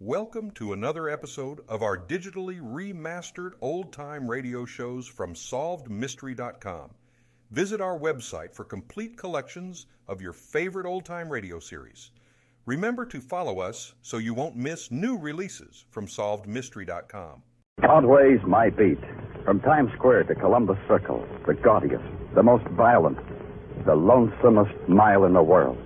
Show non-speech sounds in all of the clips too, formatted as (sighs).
Welcome to another episode of our digitally remastered old time radio shows from SolvedMystery.com. Visit our website for complete collections of your favorite old time radio series. Remember to follow us so you won't miss new releases from SolvedMystery.com. Broadway's My Beat. From Times Square to Columbus Circle, the gaudiest, the most violent, the lonesomest mile in the world.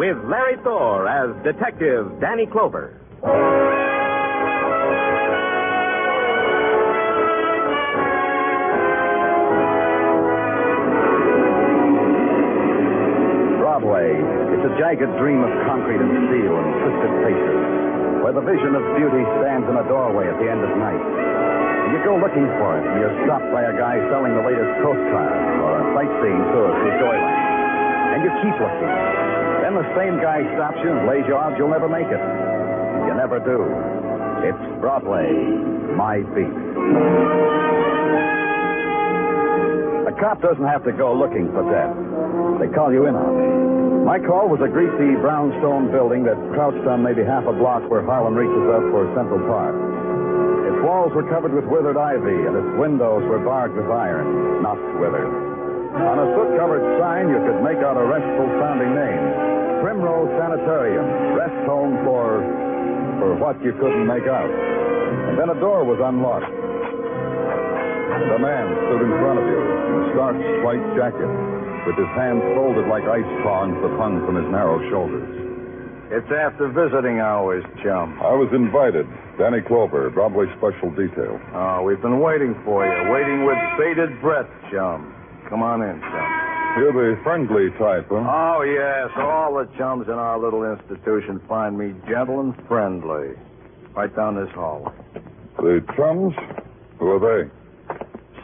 With Larry Thor as Detective Danny Clover. Broadway. It's a jagged dream of concrete and steel and twisted faces, where the vision of beauty stands in a doorway at the end of night. You go looking for it, and you're stopped by a guy selling the latest coast car or a sightseeing tour through Joyland. And you keep looking. Then the same guy stops you and lays you odds you'll never make it. You never do. It's Broadway, my beat. A cop doesn't have to go looking for death. They call you in on it. My call was a greasy brownstone building that crouched on maybe half a block where Harlem reaches up for Central Park. Its walls were covered with withered ivy, and its windows were barred with iron, not withered. On a soot-covered sign, you could make out a restful-sounding name. Primrose Sanitarium, rest home for... for what you couldn't make out. And then a door was unlocked. And a man stood in front of you in a starched white jacket, with his hands folded like ice prongs that hung from his narrow shoulders. It's after visiting hours, chum. I was invited. Danny Clover, Broadway Special Detail. Oh, we've been waiting for you, waiting with bated breath, chum. Come on in, chum. You're the friendly type, huh? Oh, yes. All the chums in our little institution find me gentle and friendly. Right down this hall. The chums? Who are they?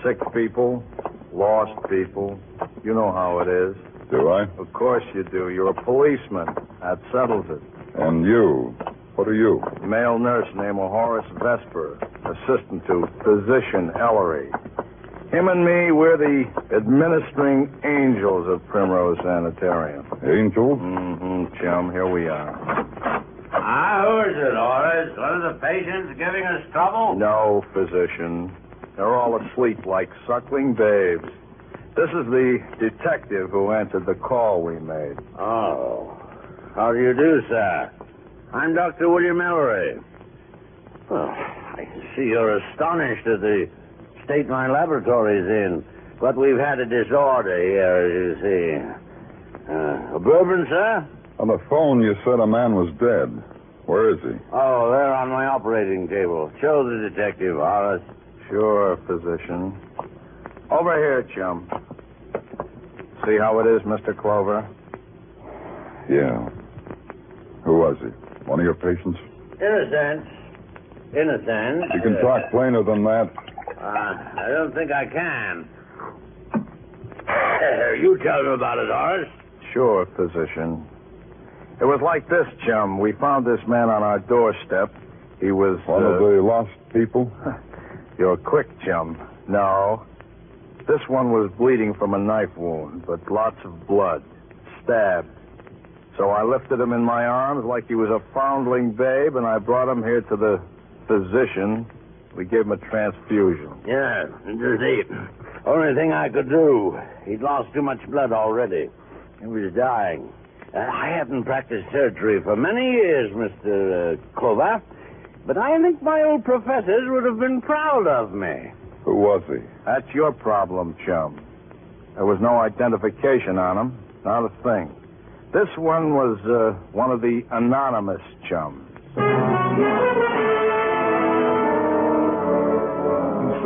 Sick people, lost people. You know how it is. Do I? Of course you do. You're a policeman. That settles it. And you? What are you? Male nurse named Horace Vesper, assistant to physician Ellery. Him and me, we're the administering angels of Primrose Sanitarium. Angels? Mm-hmm, chum. Here we are. Ah, who is it, Horace? One of the patients giving us trouble? No, physician. They're all asleep like suckling babes. This is the detective who answered the call we made. Oh. How do you do, sir? I'm Dr. William Ellery. Well, I see you're astonished at the state my laboratory's in. But we've had a disorder here, as you see. Uh, a bourbon, sir? On the phone, you said a man was dead. Where is he? Oh, they're on my operating table. Show the detective, Horace. Sure, physician. Over here, chum. See how it is, Mr. Clover? Yeah. Who was he? One of your patients? In a sense. In a sense. You can talk plainer than that. Uh, I don't think I can. You tell me about it, Horace. Sure, physician. It was like this, chum. We found this man on our doorstep. He was. One uh, of the lost people? (laughs) You're quick, chum. No. This one was bleeding from a knife wound, but lots of blood. Stabbed. So I lifted him in my arms like he was a foundling babe, and I brought him here to the physician. We gave him a transfusion. Yeah, the only thing I could do. He'd lost too much blood already. He was dying. Uh, I haven't practiced surgery for many years, Mr. Uh, Clover, but I think my old professors would have been proud of me. Who was he? That's your problem, chum. There was no identification on him. Not a thing. This one was uh, one of the anonymous chums.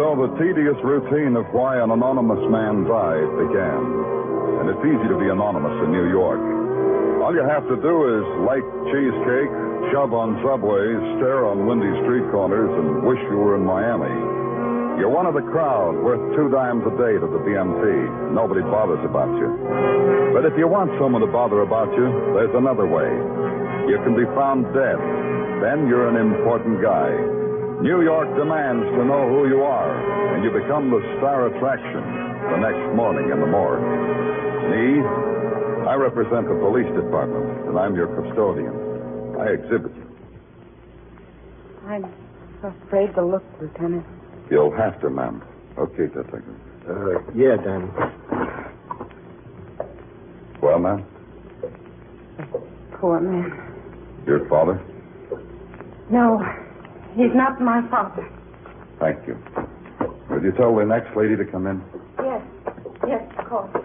So the tedious routine of why an anonymous man died began. And it's easy to be anonymous in New York. All you have to do is like cheesecake, shove on subways, stare on windy street corners, and wish you were in Miami. You're one of the crowd, worth two dimes a day to the BMT. Nobody bothers about you. But if you want someone to bother about you, there's another way. You can be found dead. Then you're an important guy. New York demands to know who you are, and you become the star attraction the next morning in the morgue. Me, I represent the police department, and I'm your custodian. I exhibit you. I'm afraid to look, Lieutenant. You'll have to, ma'am. Okay, Detective. Uh, yeah, Danny. Well, ma'am, Poor man. your father? No, he's not my father. Thank you. Will you tell the next lady to come in? Yes, yes, of course.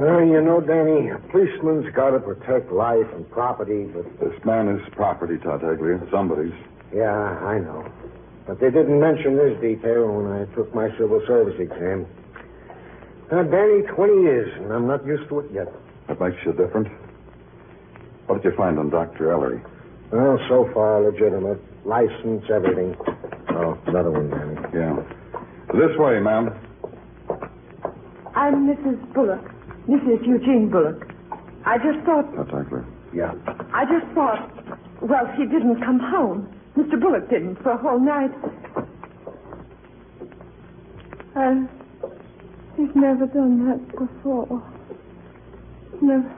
Uh, you know, Danny, a policeman's got to protect life and property, but This man is property, Tartaglia. Somebody's. yeah, I know. But they didn't mention this detail when I took my civil service exam. Now, Danny, 20 years, and I'm not used to it yet. That makes you different. What did you find on Dr. Ellery? Well, so far, legitimate. License, everything. Oh, another one, Danny. Yeah. This way, ma'am. I'm Mrs. Bullock. Mrs. Eugene Bullock. I just thought, Tartaglia. Yeah. I just thought, well, he didn't come home. Mr. Bullock didn't for a whole night. Uh, he's never done that before. Never.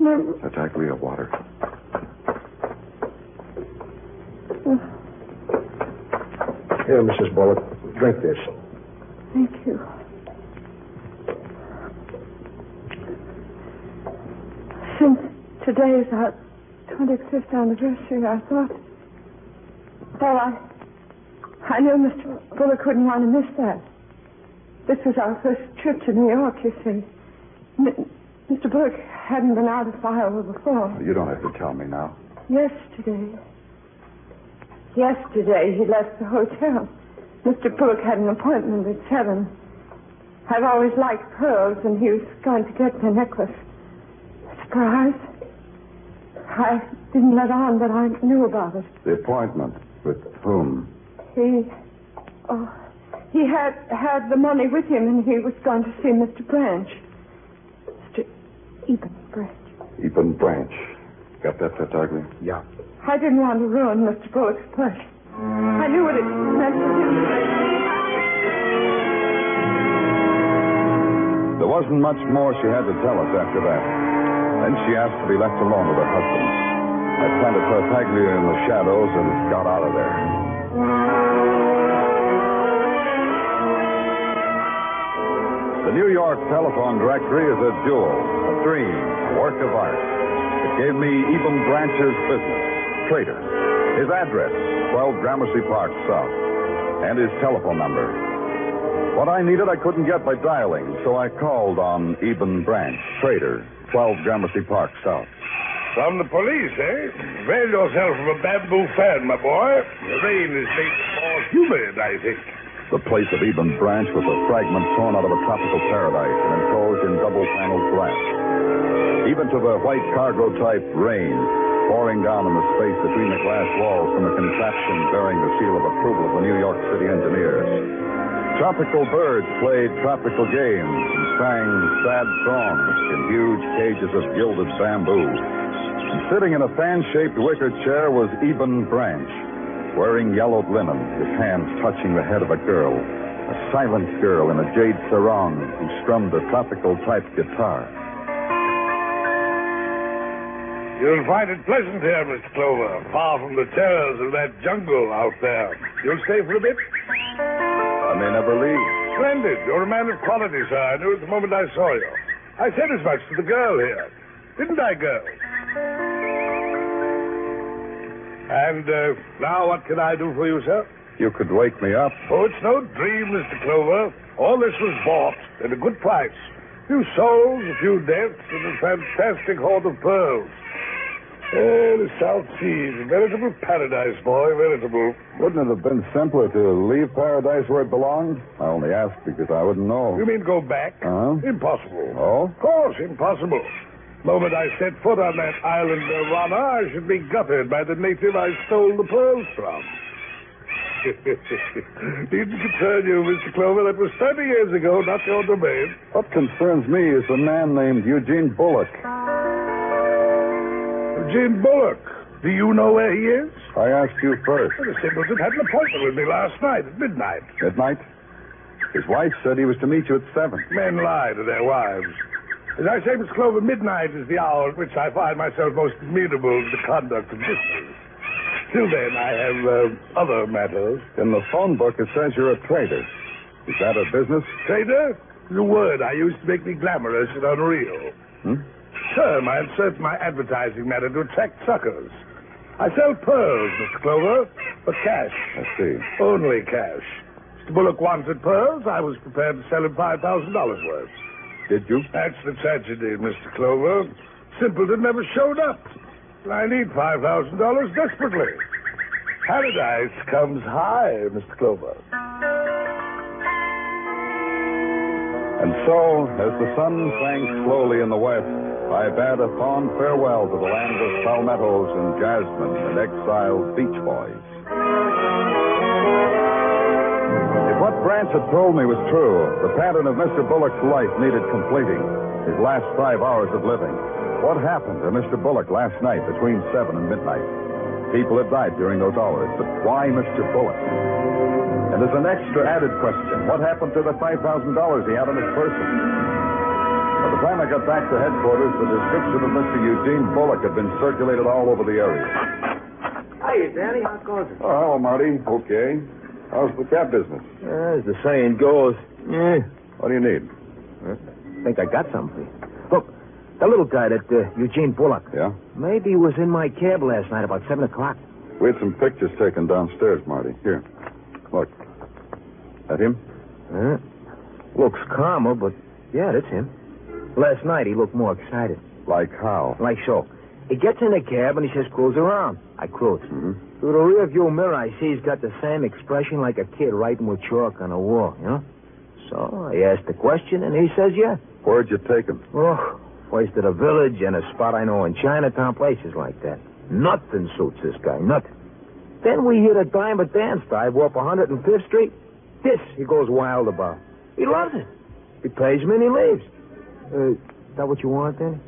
Never. Tartaglia, water. Here, Mrs. Bullock, drink this. Thank you. Since today is our 25th anniversary, I thought. Well, I. I knew Mr. Bullock wouldn't want to miss that. This was our first trip to New York, you see. M- Mr. Bullock hadn't been out of Iowa before. You don't have to tell me now. Yesterday. Yesterday, he left the hotel. Mr. Bullock had an appointment at seven. I've always liked pearls, and he was going to get me a necklace. Surprise? I didn't let on that I knew about it. The appointment. With whom? He, oh, he had had the money with him, and he was going to see Mr. Branch. Mr. Eben Branch. Eben Branch. Got that, Tartaglia? Yeah. I didn't want to ruin Mr. Bullock's pleasure. I knew what it meant to him. There wasn't much more she had to tell us after that. Then she asked to be left alone with her husband. I planted Tartaglia in the shadows and got out of there. The New York telephone directory is a jewel, a dream, a work of art. It gave me Eben Branch's business, trader, his address, 12 Gramercy Park South, and his telephone number. What I needed, I couldn't get by dialing, so I called on Eben Branch, trader, 12 Gramercy Park South. From the police, eh? Avail yourself of a bamboo fan, my boy. The rain has made it more humid, I think. The place of Eben Branch was a fragment torn out of a tropical paradise and enclosed in double paneled glass. Even to the white cargo type rain pouring down in the space between the glass walls from a contraption bearing the seal of approval of the New York City engineers. Tropical birds played tropical games and sang sad songs in huge cages of gilded bamboo. And sitting in a fan-shaped wicker chair was Eben Branch, wearing yellowed linen, his hands touching the head of a girl, a silent girl in a jade sarong who strummed a tropical type guitar. You'll find it pleasant here, Mr. Clover, far from the terrors of that jungle out there. You'll stay for a bit? I may never leave. Splendid. You're a man of quality, sir. I knew it the moment I saw you. I said as much to the girl here. Didn't I, girl? And uh, now what can I do for you, sir? You could wake me up. Oh, it's no dream, Mr. Clover. All this was bought at a good price. A few souls, a few deaths, and a fantastic hoard of pearls. Oh, the South Seas, a veritable paradise, boy, veritable. Wouldn't it have been simpler to leave paradise where it belonged? I only asked because I wouldn't know. You mean go back? Uh-huh. Impossible. Oh? Of course, impossible. The moment I set foot on that island nirvana, I should be gutted by the native I stole the pearls from. (laughs) Didn't concern you, Mr. Clover. That was 30 years ago, not your domain. What concerns me is a man named Eugene Bullock. Eugene Bullock. Do you know where he is? I asked you first. The simpleton had an appointment with me last night at midnight. At night? His wife said he was to meet you at seven. Men lie to their wives. As I say, Miss Clover, midnight is the hour at which I find myself most amenable to the conduct of business. Till then, I have uh, other matters. In the phone book, it says you're a trader. Is that a business? Trader? The word I used to make me glamorous and unreal. Hmm? Term I insert my advertising matter to attract suckers. I sell pearls, Mr. Clover, for cash. I see. Only cash. Mr. Bullock wanted pearls. I was prepared to sell him $5,000 worth. Did you? That's the tragedy, Mr. Clover. Simpleton never showed up. I need $5,000 desperately. Paradise comes high, Mr. Clover. And so, as the sun sank slowly in the west, I bade a fond farewell to the land of palmettos and jasmine and exiled beach boys. If what Branch had told me was true, the pattern of Mr. Bullock's life needed completing. His last five hours of living. What happened to Mr. Bullock last night between 7 and midnight? People had died during those hours, but why Mr. Bullock? And as an extra added question, what happened to the $5,000 he had on his person? By the time I got back to headquarters, the description of Mr. Eugene Bullock had been circulated all over the area. Hey, Danny, how goes it? Oh, hello, Marty. Okay. How's the cab business? As the saying goes, eh, What do you need? I think I got something. Look, the little guy, that uh, Eugene Bullock. Yeah? Maybe he was in my cab last night about 7 o'clock. We had some pictures taken downstairs, Marty. Here. Look. That him? Huh? Looks calmer, but yeah, that's him. Last night he looked more excited. Like how? Like so. He gets in the cab and he says, cruise around. I cruise. Mm-hmm. Through the rear view mirror, I see he's got the same expression like a kid writing with chalk on a wall, you know? So I asked the question and he says, yeah. Where'd you take him? Oh, to the village and a spot I know in Chinatown, places like that. Nothing suits this guy, nothing. Then we hit a dime a dance dive up 105th Street. This he goes wild about. He loves it. He pays me and he leaves. Uh, is that what you want, then?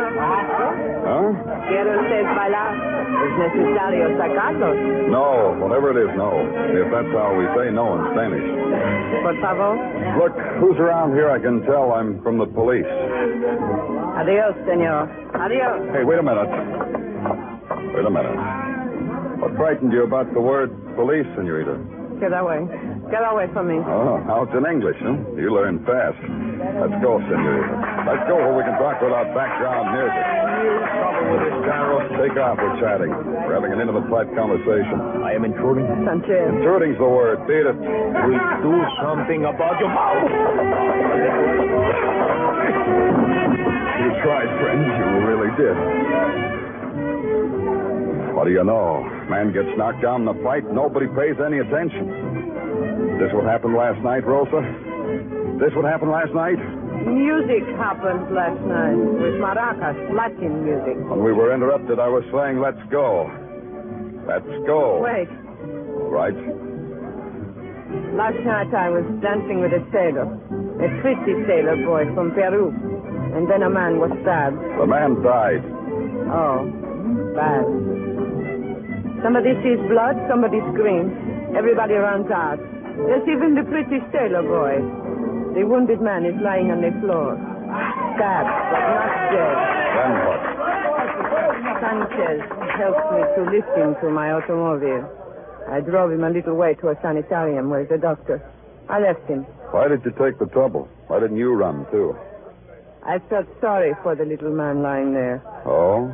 Huh? ¿Quiere usted bailar? Es necesario sacarlos. No, whatever it is, no. If that's how we say no in Spanish. Por favor. Look, who's around here? I can tell I'm from the police. Adiós, señor. Adiós. Hey, wait a minute. Wait a minute. What frightened you about the word police, senorita? Get away. Get away from me. Oh, now it's in English, huh? You learn fast. Let's go, senorita. Let's go where we can talk without background music. Trouble with this Carol? Take off, we're chatting. We're having an intimate, private conversation. I am intruding. Sanchez. Intruding's the word. Beat it. We do something about your mouth. You tried, friend. You really did. What do you know? Man gets knocked down in a fight, nobody pays any attention. This what happened last night, Rosa? This what happened last night? Music happened last night with maracas, Latin music. When we were interrupted, I was saying, let's go. Let's go. Wait. All right. Last night I was dancing with a sailor, a pretty sailor boy from Peru. And then a man was stabbed. The man died. Oh, bad. Somebody sees blood, somebody screams. Everybody runs out. There's even the pretty sailor boy. The wounded man is lying on the floor. Stabbed, but not dead. Then what? Sanchez helped me to lift him to my automobile. I drove him a little way to a sanitarium where the doctor. I left him. Why did you take the trouble? Why didn't you run, too? I felt sorry for the little man lying there. Oh?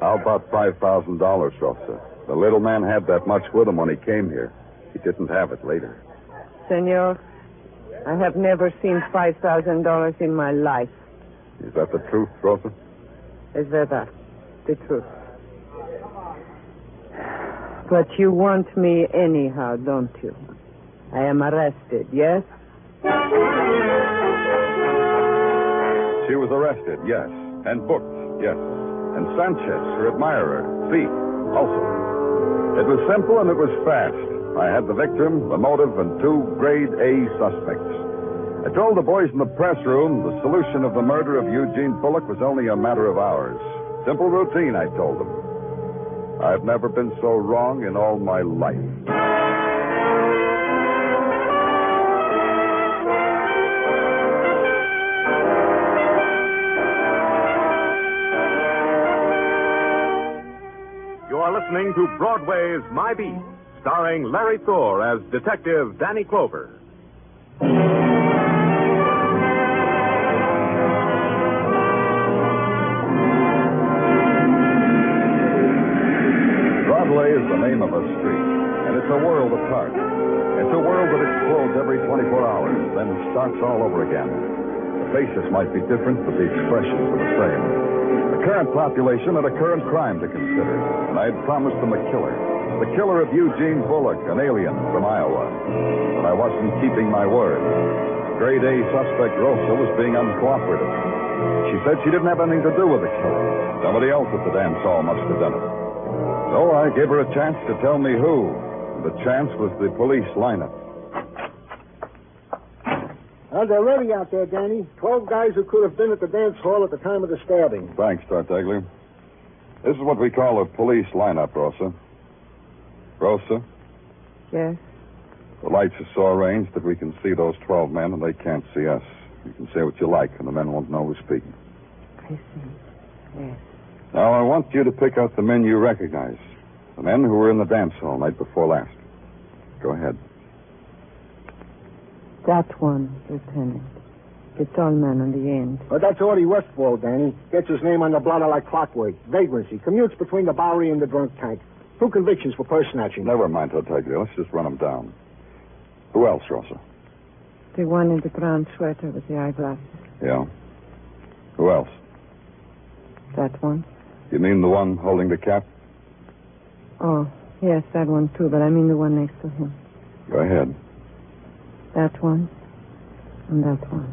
How about $5,000, Rosa? The little man had that much with him when he came here. He didn't have it later. Senor, I have never seen $5,000 in my life. Is that the truth, Rosa? Es verdad. The truth. But you want me anyhow, don't you? I am arrested, yes? She was arrested, yes. And booked, yes. And Sanchez, her admirer, thief, also. It was simple and it was fast. I had the victim, the motive, and two grade A suspects. I told the boys in the press room the solution of the murder of Eugene Bullock was only a matter of hours. Simple routine, I told them. I've never been so wrong in all my life. Listening to Broadway's My Beat, starring Larry Thor as Detective Danny Clover. Broadway is the name of a street, and it's a world apart. It's a world that explodes every 24 hours, then starts all over again. Faces might be different, but the expressions are the same. The current population had a current crime to consider, and I had promised them a killer. The killer of Eugene Bullock, an alien from Iowa. But I wasn't keeping my word. Grade A suspect Rosa was being uncooperative. She said she didn't have anything to do with the killing. Somebody else at the dance hall must have done it. So I gave her a chance to tell me who. The chance was the police lineup. Well, they're ready out there, Danny. Twelve guys who could have been at the dance hall at the time of the stabbing. Thanks, Tartaglia. This is what we call a police lineup, Rosa. Rosa, Yes. the lights are so arranged that we can see those 12 men and they can't see us. You can say what you like, and the men won't know who's speaking. I see. Yes. Now, I want you to pick out the men you recognize. The men who were in the dance hall night before last. Go ahead. That one, Lieutenant. The tall man on the end. Well, that's Artie Westfall, Danny. Gets his name on the blotter like clockwork. Vagrancy. Commutes between the Bowery and the drunk tank. Two convictions for purse snatching. Never mind, Tartaglia. Let's just run them down. Who else, Rosa? The one in the brown sweater with the eyeglasses. Yeah. Who else? That one. You mean the one holding the cap? Oh, yes, that one too, but I mean the one next to him. Go ahead. That one. And that one.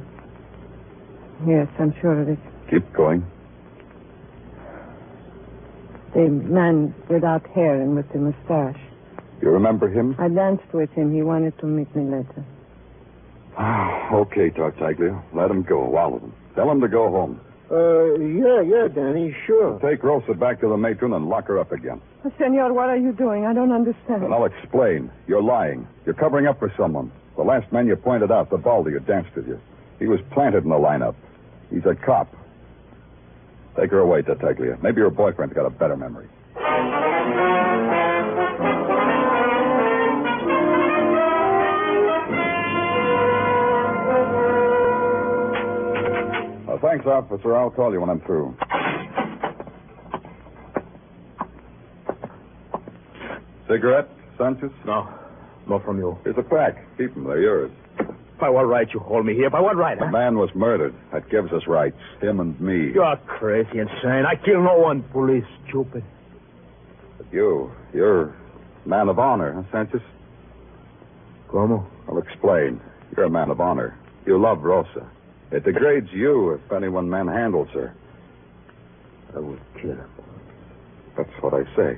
Yes, I'm sure of it. Keep going. The man without hair and with the mustache. You remember him? I danced with him. He wanted to meet me later. okay, Tartaglia. Let him go, all of them. Tell him to go home. Uh, yeah, yeah, Danny, sure. Take Rosa back to the matron and lock her up again. (laughs) Senor, what are you doing? I don't understand. And I'll explain. You're lying. You're covering up for someone. The last man you pointed out, the baldy who danced with you. He was planted in the lineup. He's a cop. Take her away, Tartaglia. Maybe your boyfriend's got a better memory. Thanks, officer. I'll call you when I'm through. Cigarette, Sanchez? No. Not from you. Here's a pack. Keep them. They're yours. By what right you hold me here? By what right, The huh? man was murdered. That gives us rights. Him and me. You're crazy, insane. I kill no one, police. Stupid. But you, you're man of honor, huh, Sanchez? Como? I'll explain. You're a man of honor. You love Rosa. It degrades you if anyone manhandles her. I would kill him. That's what I say.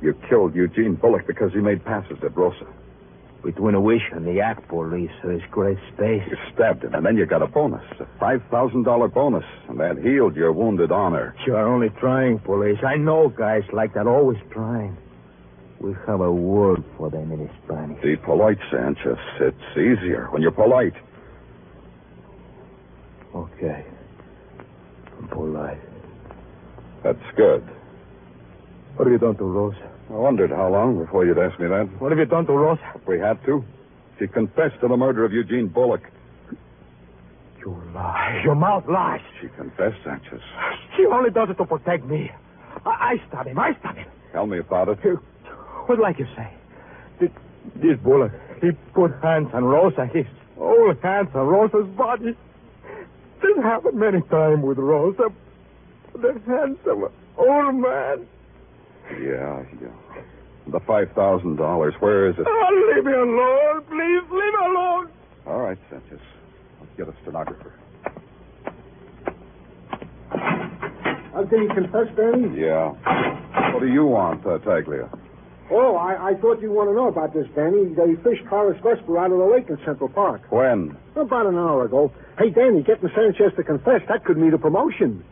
You killed Eugene Bullock because he made passes at Rosa. Between a wish and the act, police, there's great space. You stabbed him, and then you got a bonus, a $5,000 bonus, and that healed your wounded honor. You're only trying, police. I know guys like that, always trying. We have a word for them in Spanish. Be polite, Sanchez. It's easier when you're polite. Okay. I'm polite. That's good. What have you done to Rosa? I wondered how long before you'd ask me that. What have you done to Rosa? If we had to. She confessed to the murder of Eugene Bullock. You lie. Your mouth lies. She confessed, Sanchez. She only does it to protect me. I, I stab him. I stab him. Tell me about it. What like you say? This, this bullet, he put hands on Rosa. His whole hands on Rosa's body. This happened many times with Rosa. The hands of an old man. Yeah, yeah. The $5,000. Where is it? Oh, leave me alone. Please, leave me alone. All right, Sanchez. Let's get a stenographer. Uh, did he confess, Danny? Yeah. What do you want, uh, Taglia? Oh, I, I thought you'd want to know about this, Danny. They fished Horace Vesper out of the lake in Central Park. When? About an hour ago. Hey, Danny, getting Sanchez to confess, that could mean a promotion.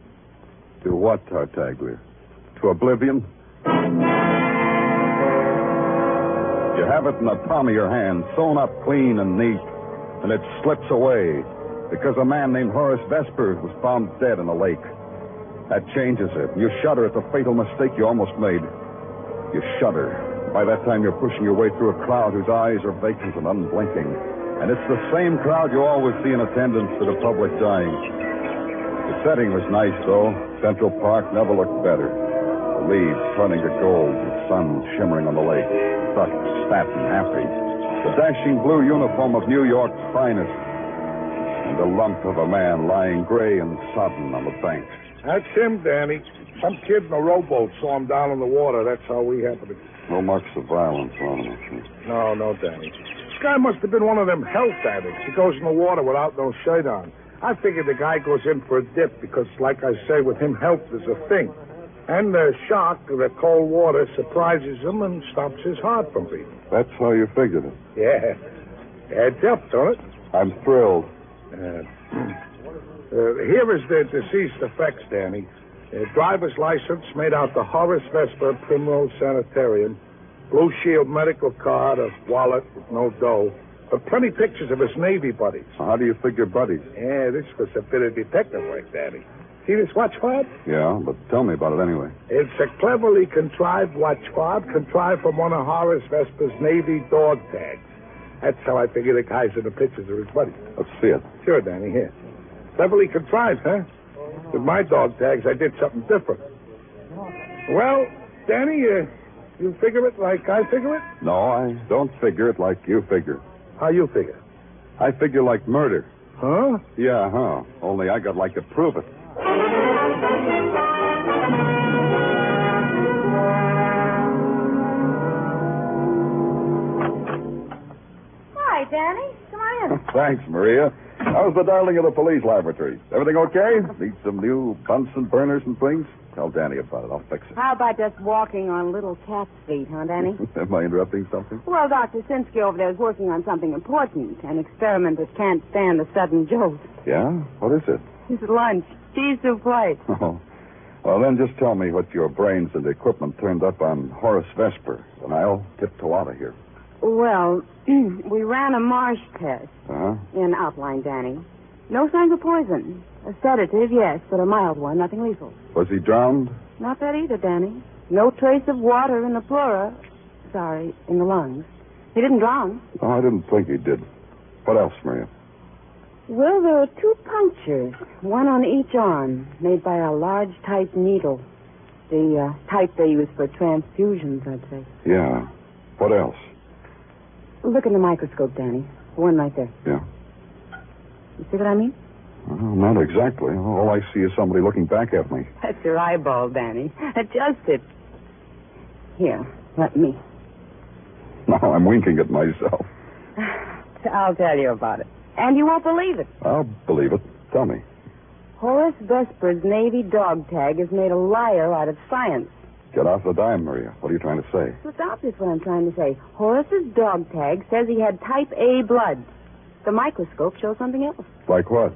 To what, Tartaglia? To oblivion? You have it in the palm of your hand, sewn up clean and neat, and it slips away because a man named Horace Vesper was found dead in a lake. That changes it. You shudder at the fatal mistake you almost made. You shudder. By that time, you're pushing your way through a crowd whose eyes are vacant and unblinking. And it's the same crowd you always see in attendance to the public dying. The setting was nice, though. Central Park never looked better. Leaves turning to gold, the sun shimmering on the lake. Buck, fat and happy. The dashing blue uniform of New York's finest. And the lump of a man lying gray and sodden on the bank. That's him, Danny. Some kid in a rowboat saw him down in the water. That's how we happened to. Be. No marks of violence on him. No, no, Danny. This guy must have been one of them health addicts. He goes in the water without no shirt on. I figured the guy goes in for a dip because, like I say, with him, health is a thing. And the shock of the cold water surprises him and stops his heart from beating. That's how you figured it. Yeah. Adds up, don't it? I'm thrilled. Uh, (clears throat) uh, here is the deceased effects, Danny. Uh, driver's license made out the Horace Vesper Primrose Sanitarium, Blue Shield medical card, a wallet with no dough, but plenty pictures of his Navy buddies. How do you figure buddies? Yeah, this was a bit of detective work, Danny. See this watch fob? Yeah, but tell me about it anyway. It's a cleverly contrived watch fob contrived from one of Horace Vesper's Navy dog tags. That's how I figure the guys in the pictures are his buddies. Let's see it. Sure, Danny, here. Cleverly contrived, huh? With my dog tags, I did something different. Well, Danny, uh, you figure it like I figure it? No, I don't figure it like you figure. How you figure? I figure like murder. Huh? Yeah, huh. Only I got like to prove it. Hi, Danny. Come on in. Thanks, Maria. How's the darling of the police laboratory? Everything okay? Need some new Bunsen burners and things? Tell Danny about it. I'll fix it. How about just walking on little cat's feet, huh, Danny? (laughs) Am I interrupting something? well, Dr. Sinsky over there is working on something important, an experiment that can't stand a sudden jolt. Yeah? What is it? It's lunch. Cheese soup plate. Oh. Well, then just tell me what your brains and equipment turned up on Horace Vesper, and I'll tiptoe out of here. Well, (clears throat) we ran a marsh test Uh-huh. in outline, Danny. No signs of poison. A sedative, yes, but a mild one, nothing lethal. Was he drowned? Not that either, Danny. No trace of water in the pleura. Sorry, in the lungs. He didn't drown. No, I didn't think he did. What else, Maria? Well, there are two punctures, one on each arm, made by a large type needle. The uh, type they use for transfusions, I'd say. Yeah. What else? Look in the microscope, Danny. The one right there. Yeah. You see what I mean? Well, not exactly. All I see is somebody looking back at me. That's your eyeball, Danny. Adjust it. Here, let me. Now I'm winking at myself. (sighs) I'll tell you about it. And you won't believe it. I'll believe it. Tell me. Horace Vesper's Navy dog tag has made a liar out of science. Get off the dime, Maria. What are you trying to say? It's obvious what I'm trying to say. Horace's dog tag says he had type A blood. The microscope shows something else. Like what?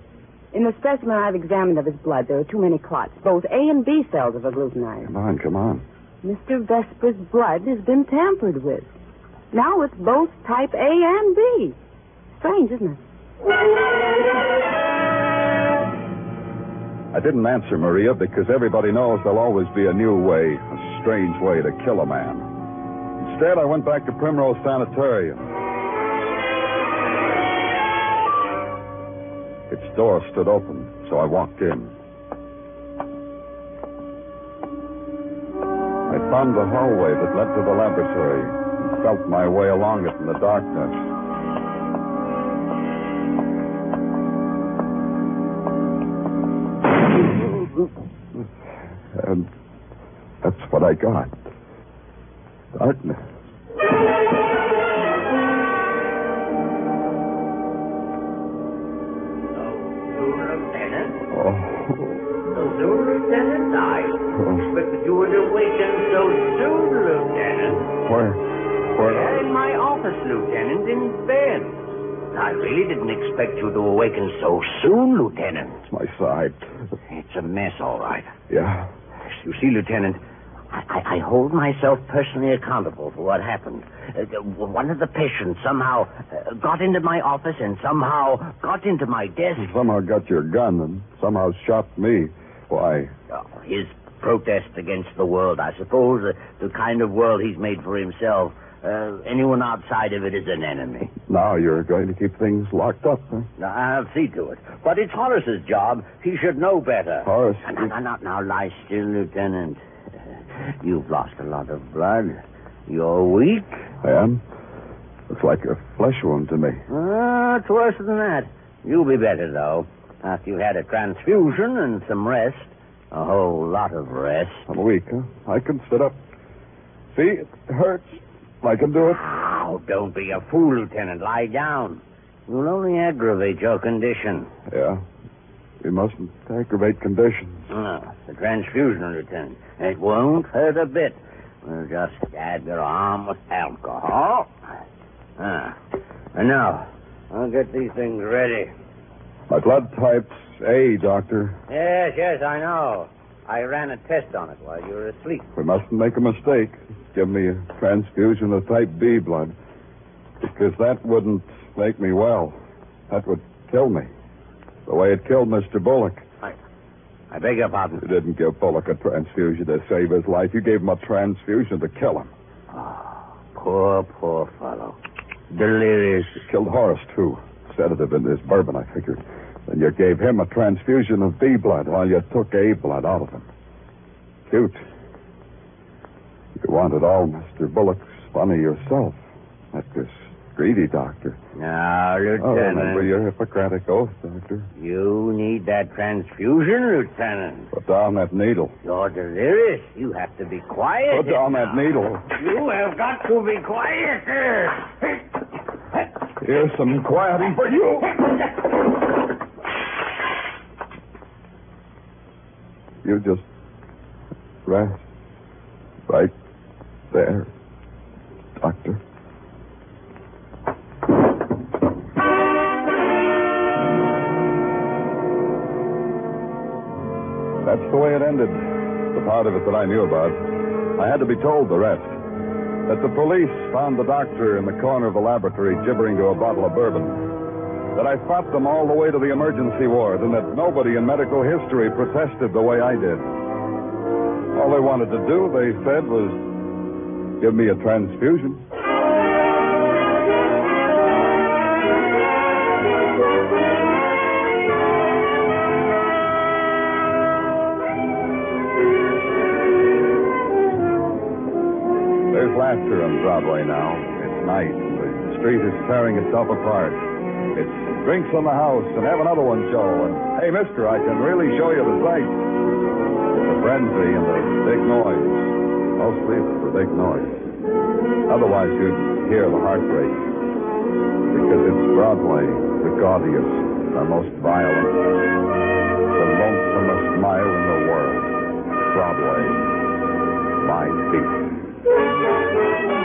In the specimen I've examined of his blood, there are too many clots. Both A and B cells have agglutinized. Come on, come on. Mr. Vesper's blood has been tampered with. Now it's both type A and B. Strange, isn't it? I didn't answer Maria because everybody knows there'll always be a new way, a strange way to kill a man. Instead, I went back to Primrose Sanitarium. Its door stood open, so I walked in. I found the hallway that led to the laboratory and felt my way along it in the darkness. And that's what I got. Darkness. Lieutenant. Oh, So soon, Lieutenant? I expected you would awaken so soon, Lieutenant. Where? Where? Yeah, in my office, Lieutenant, in bed. I really didn't expect you to awaken so soon, Lieutenant. It's my side. It's a mess, all right. Yeah. You see, Lieutenant, I, I, I hold myself personally accountable for what happened. Uh, uh, one of the patients somehow uh, got into my office and somehow got into my desk. Somehow got your gun and somehow shot me. Why? Oh, his protest against the world, I suppose, uh, the kind of world he's made for himself. Uh, anyone outside of it is an enemy. Now you're going to keep things locked up, huh? I'll see to it. But it's Horace's job. He should know better. Horace? Now, now, now, now lie still, Lieutenant. You've lost a lot of blood. You're weak. I am. Looks like a flesh wound to me. Ah, it's worse than that. You'll be better, though, after you've had a transfusion and some rest. A whole lot of rest. I'm weak, huh? I can sit up. See, it hurts. I can do it. Oh, don't be a fool, Lieutenant. Lie down. You'll only aggravate your condition. Yeah. We mustn't aggravate conditions. Ah, the transfusion, Lieutenant. It won't hurt a bit. We'll just dab your arm with alcohol. Ah. And now, I'll get these things ready. My blood type's A, Doctor. Yes, yes, I know. I ran a test on it while you were asleep. We mustn't make a mistake. Give me a transfusion of type B blood. Because that wouldn't make me well. That would kill me. The way it killed Mr. Bullock. I I beg your pardon. You didn't give Bullock a transfusion to save his life. You gave him a transfusion to kill him. Ah, poor, poor fellow. Delirious. You killed Horace, too. Sedative in this bourbon, I figured. Then you gave him a transfusion of B blood while you took A blood out of him. Cute. You wanted all Mr. Bullock's funny yourself. Like this greedy doctor. Now, Lieutenant. Oh, remember your Hippocratic oath, Doctor. you need that transfusion, Lieutenant. Put down that needle. You're delirious. You have to be quiet. Put down that needle. You have got to be quiet. sir. Here's some quieting for you. You just rest right there, Doctor. That's the way it ended. The part of it that I knew about. I had to be told the rest. That the police found the doctor in the corner of the laboratory gibbering to a bottle of bourbon. That I fought them all the way to the emergency ward, and that nobody in medical history protested the way I did. All they wanted to do, they said, was give me a transfusion. There's laughter on Broadway now. It's night, the street is tearing itself apart. It's drinks on the house and have another one show. And hey, mister, I can really show you the sights. The frenzy and the big noise. Mostly the big noise. Otherwise, you'd hear the heartbreak. Because it's Broadway, the gaudiest, the most violent, the lonesomest mile in the world. Broadway, my feet.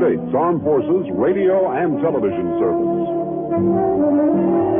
States Armed Forces Radio and Television Service.